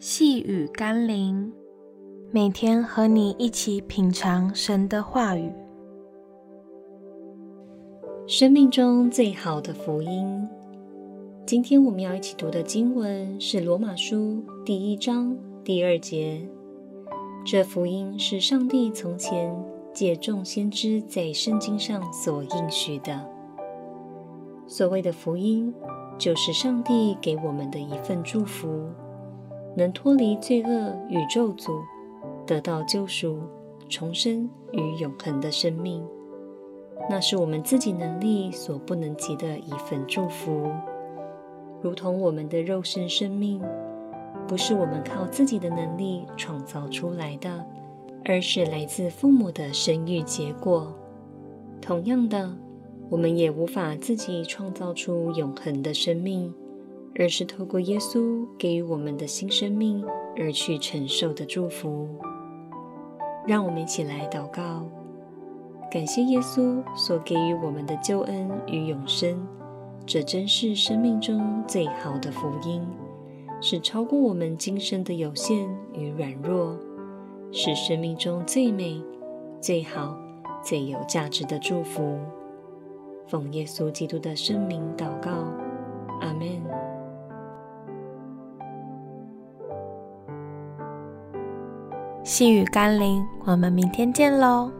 细雨甘霖，每天和你一起品尝神的话语。生命中最好的福音。今天我们要一起读的经文是《罗马书》第一章第二节。这福音是上帝从前借众先知在圣经上所应许的。所谓的福音，就是上帝给我们的一份祝福。能脱离罪恶与咒诅，得到救赎、重生与永恒的生命，那是我们自己能力所不能及的一份祝福。如同我们的肉身生命，不是我们靠自己的能力创造出来的，而是来自父母的生育结果。同样的，我们也无法自己创造出永恒的生命。而是透过耶稣给予我们的新生命而去承受的祝福。让我们一起来祷告，感谢耶稣所给予我们的救恩与永生，这真是生命中最好的福音，是超过我们今生的有限与软弱，是生命中最美、最好、最有价值的祝福。奉耶稣基督的圣名祷告，阿门。细雨甘霖，我们明天见喽。